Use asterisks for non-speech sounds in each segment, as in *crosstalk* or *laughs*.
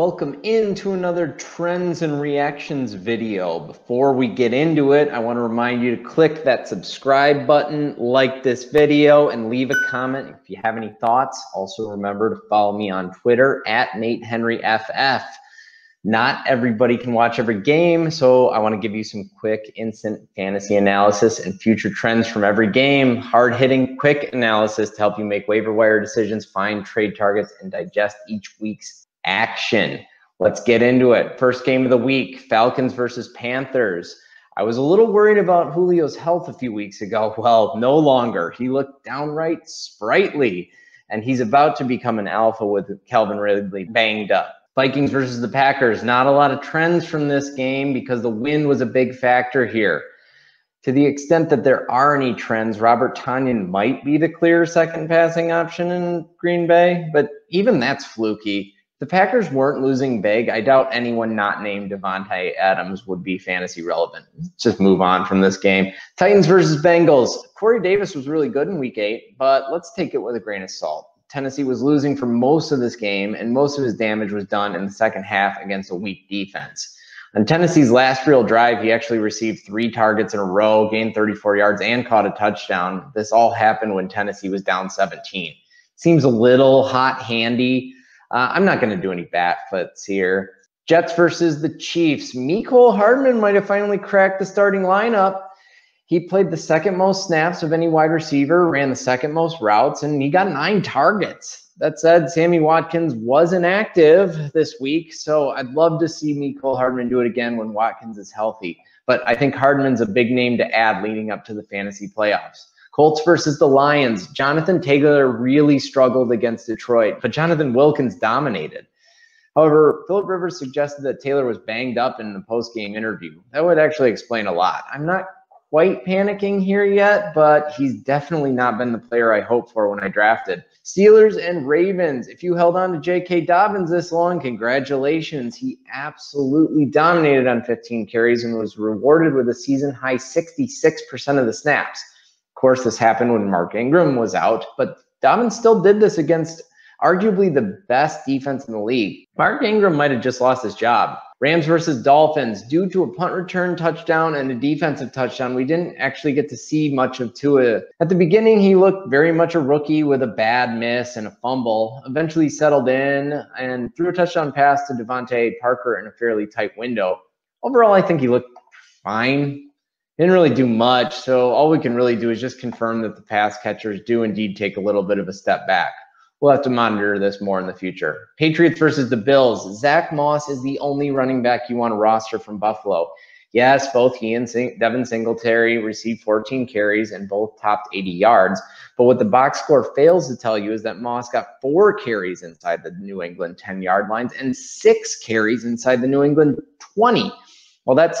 Welcome into another trends and reactions video. Before we get into it, I want to remind you to click that subscribe button, like this video, and leave a comment if you have any thoughts. Also, remember to follow me on Twitter at Nate Henry FF. Not everybody can watch every game, so I want to give you some quick instant fantasy analysis and future trends from every game. Hard hitting, quick analysis to help you make waiver wire decisions, find trade targets, and digest each week's action. Let's get into it. First game of the week Falcons versus Panthers. I was a little worried about Julio's health a few weeks ago. *laughs* Well, no longer. He looked downright sprightly, and he's about to become an alpha with Calvin Ridley banged up. Vikings versus the Packers. Not a lot of trends from this game because the wind was a big factor here. To the extent that there are any trends, Robert Tonyan might be the clear second passing option in Green Bay, but even that's fluky the Packers weren't losing big, I doubt anyone not named Davante Adams would be fantasy relevant. Let's just move on from this game. Titans versus Bengals. Corey Davis was really good in week eight, but let's take it with a grain of salt. Tennessee was losing for most of this game, and most of his damage was done in the second half against a weak defense. On Tennessee's last real drive, he actually received three targets in a row, gained 34 yards, and caught a touchdown. This all happened when Tennessee was down 17. Seems a little hot handy uh, I'm not going to do any bat flips here. Jets versus the Chiefs. Mecole Hardman might have finally cracked the starting lineup. He played the second most snaps of any wide receiver, ran the second most routes, and he got nine targets. That said, Sammy Watkins was inactive this week, so I'd love to see Mecole Hardman do it again when Watkins is healthy. But I think Hardman's a big name to add leading up to the fantasy playoffs. Colts versus the Lions. Jonathan Taylor really struggled against Detroit, but Jordan Wilkins dominated. However, Philip Rivers suggested that Taylor was banged up in the post-game interview. That would actually explain a lot. I'm not quite panicking here yet, but he's definitely not been the player I hoped for when I drafted. Steelers and Ravens. If you held on to J.K. Dobbins this long, congratulations. He absolutely dominated on 15 carries and was rewarded with a season high 66% of the snaps course, this happened when Mark Ingram was out, but Dobbins still did this against arguably the best defense in the league. Mark Ingram might have just lost his job. Rams versus Dolphins, due to a punt return touchdown and a defensive touchdown, we didn't actually get to see much of Tua. At the beginning, he looked very much a rookie with a bad miss and a fumble. Eventually settled in and threw a touchdown pass to DeVante Parker in a fairly tight window. Overall, I think he looked fine didn't really do much. So all we can really do is just confirm that the pass catchers do indeed take a little bit of a step back. We'll have to monitor this more in the future. Patriots versus the Bills. Zack Moss is the only running back you want to roster from Buffalo. Yes, both he and Sing- Devin Singletary received 14 carries and both topped 80 yards. But what the box score fails to tell you is that Moss got four carries inside the New England 10 yard lines and six carries inside the New England 20. Well, that's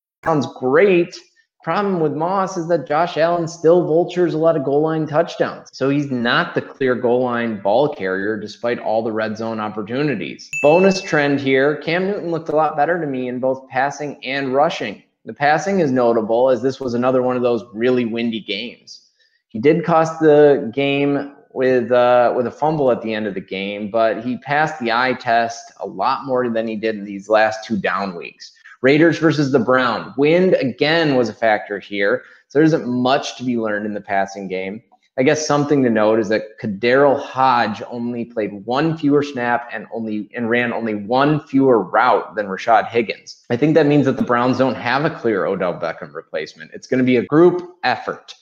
sounds great. Problem with Moss is that Josh Allen still vultures a lot of goal line touchdowns. So he's not the clear goal line ball carrier despite all the red zone opportunities. Bonus trend here Cam Newton looked a lot better to me in both passing and rushing. The passing is notable as this was another one of those really windy games. He did cost the game with uh, with a fumble at the end of the game, but he passed the eye test a lot more than he did in these last two down weeks. Raiders versus the Brown. Wind again was a factor here. So there isn't much to be learned in the passing game. I guess something to note is that KhaDarel Hodge only played one fewer snap and only and ran only one fewer route than Rashard Higgins. I think that means that the Browns don't have a clear Odell Beckham replacement. It's going to be a group effort.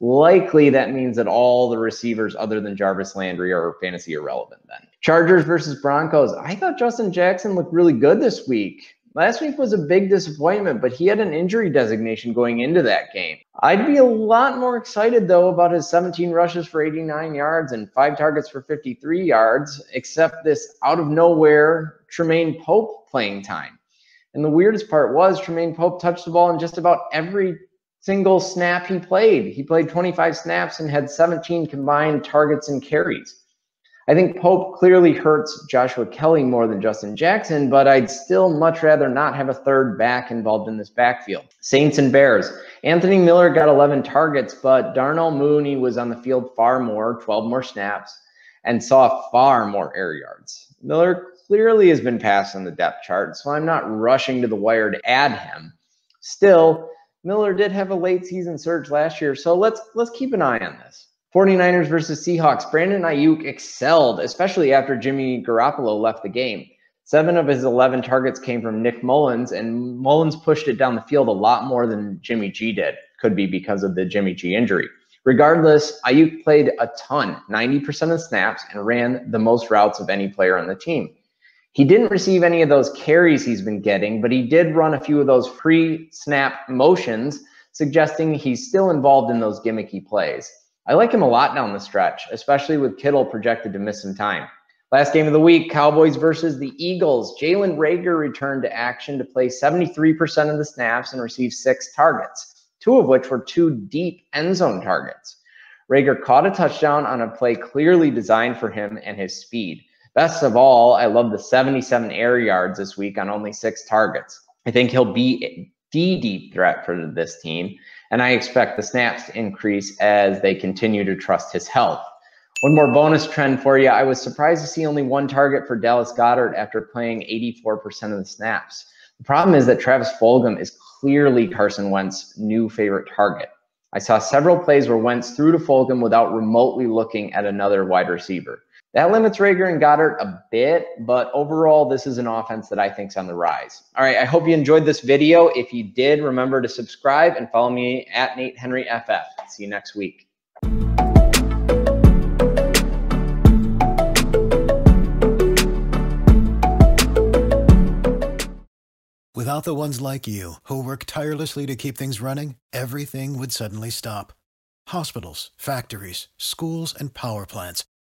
Likely that means that all the receivers other than Jarvis Landry are fantasy irrelevant then. Chargers versus Broncos. I thought Justin Jackson looked really good this week. Last week was a big disappointment, but he had an injury designation going into that game. I'd be a lot more excited, though, about his 17 rushes for 89 yards and five targets for 53 yards, except this out of nowhere Troymaine Pope playing time. And the weirdest part was Troymaine Pope touched the ball in just about every single snap he played. He played 25 snaps and had 17 combined targets and carries. I think Pope clearly hurts Joshua Kelley more than Justin Jackson, but I'd still much rather not have a third back involved in this backfield. Saints and Bears. Anthony Miller got 11 targets, but Darnell Mooney was on the field far more, 12 more snaps, and saw far more air yards. Miller clearly has been passed on the depth chart, so I'm not rushing to the wire to add him. Still, Miller did have a late season surge last year, so let's let's keep an eye on this. 49ers versus Seahawks. Brandon Aiyuk excelled, especially after Jimmy Garoppolo left the game. Seven of his 11 targets came from Nick Mullens, and Mullens pushed it down the field a lot more than Jimmy G did. Could be because of the Jimmy G injury. Regardless, Aiyuk played a ton, 90% of snaps, and ran the most routes of any player on the team. He didn't receive any of those carries he's been getting, but he did run a few of those free snap motions, suggesting he's still involved in those gimmicky plays. I like him a lot down the stretch, especially with Kittle projected to miss some time. Last game of the week, Cowboys versus the Eagles. Jalen Reagor returned to action to play 73% of the snaps and receive six targets, two of which were two deep end zone targets. Reagor caught a touchdown on a play clearly designed for him and his speed. Best of all, I love the 77 air yards this week on only six targets. I think he'll be the deep threat for this team and I expect the snaps to increase as they continue to trust his health. One more bonus trend for you. I was surprised to see only one target for Dallas Goedert after playing 84% of the snaps. The problem is that Travis Fulgham is clearly Carson Wentz's new favorite target. I saw several plays where Wentz threw to Fulgham without remotely looking at another wide receiver. That limits Reagor and Goedert a bit, but overall, this is an offense that I think is on the rise. All right, I hope you enjoyed this video. If you did, remember to subscribe and follow me at Nate Henry FF. See you next week. Without the ones like you, who work tirelessly to keep things running, everything would suddenly stop. Hospitals, factories, schools, and power plants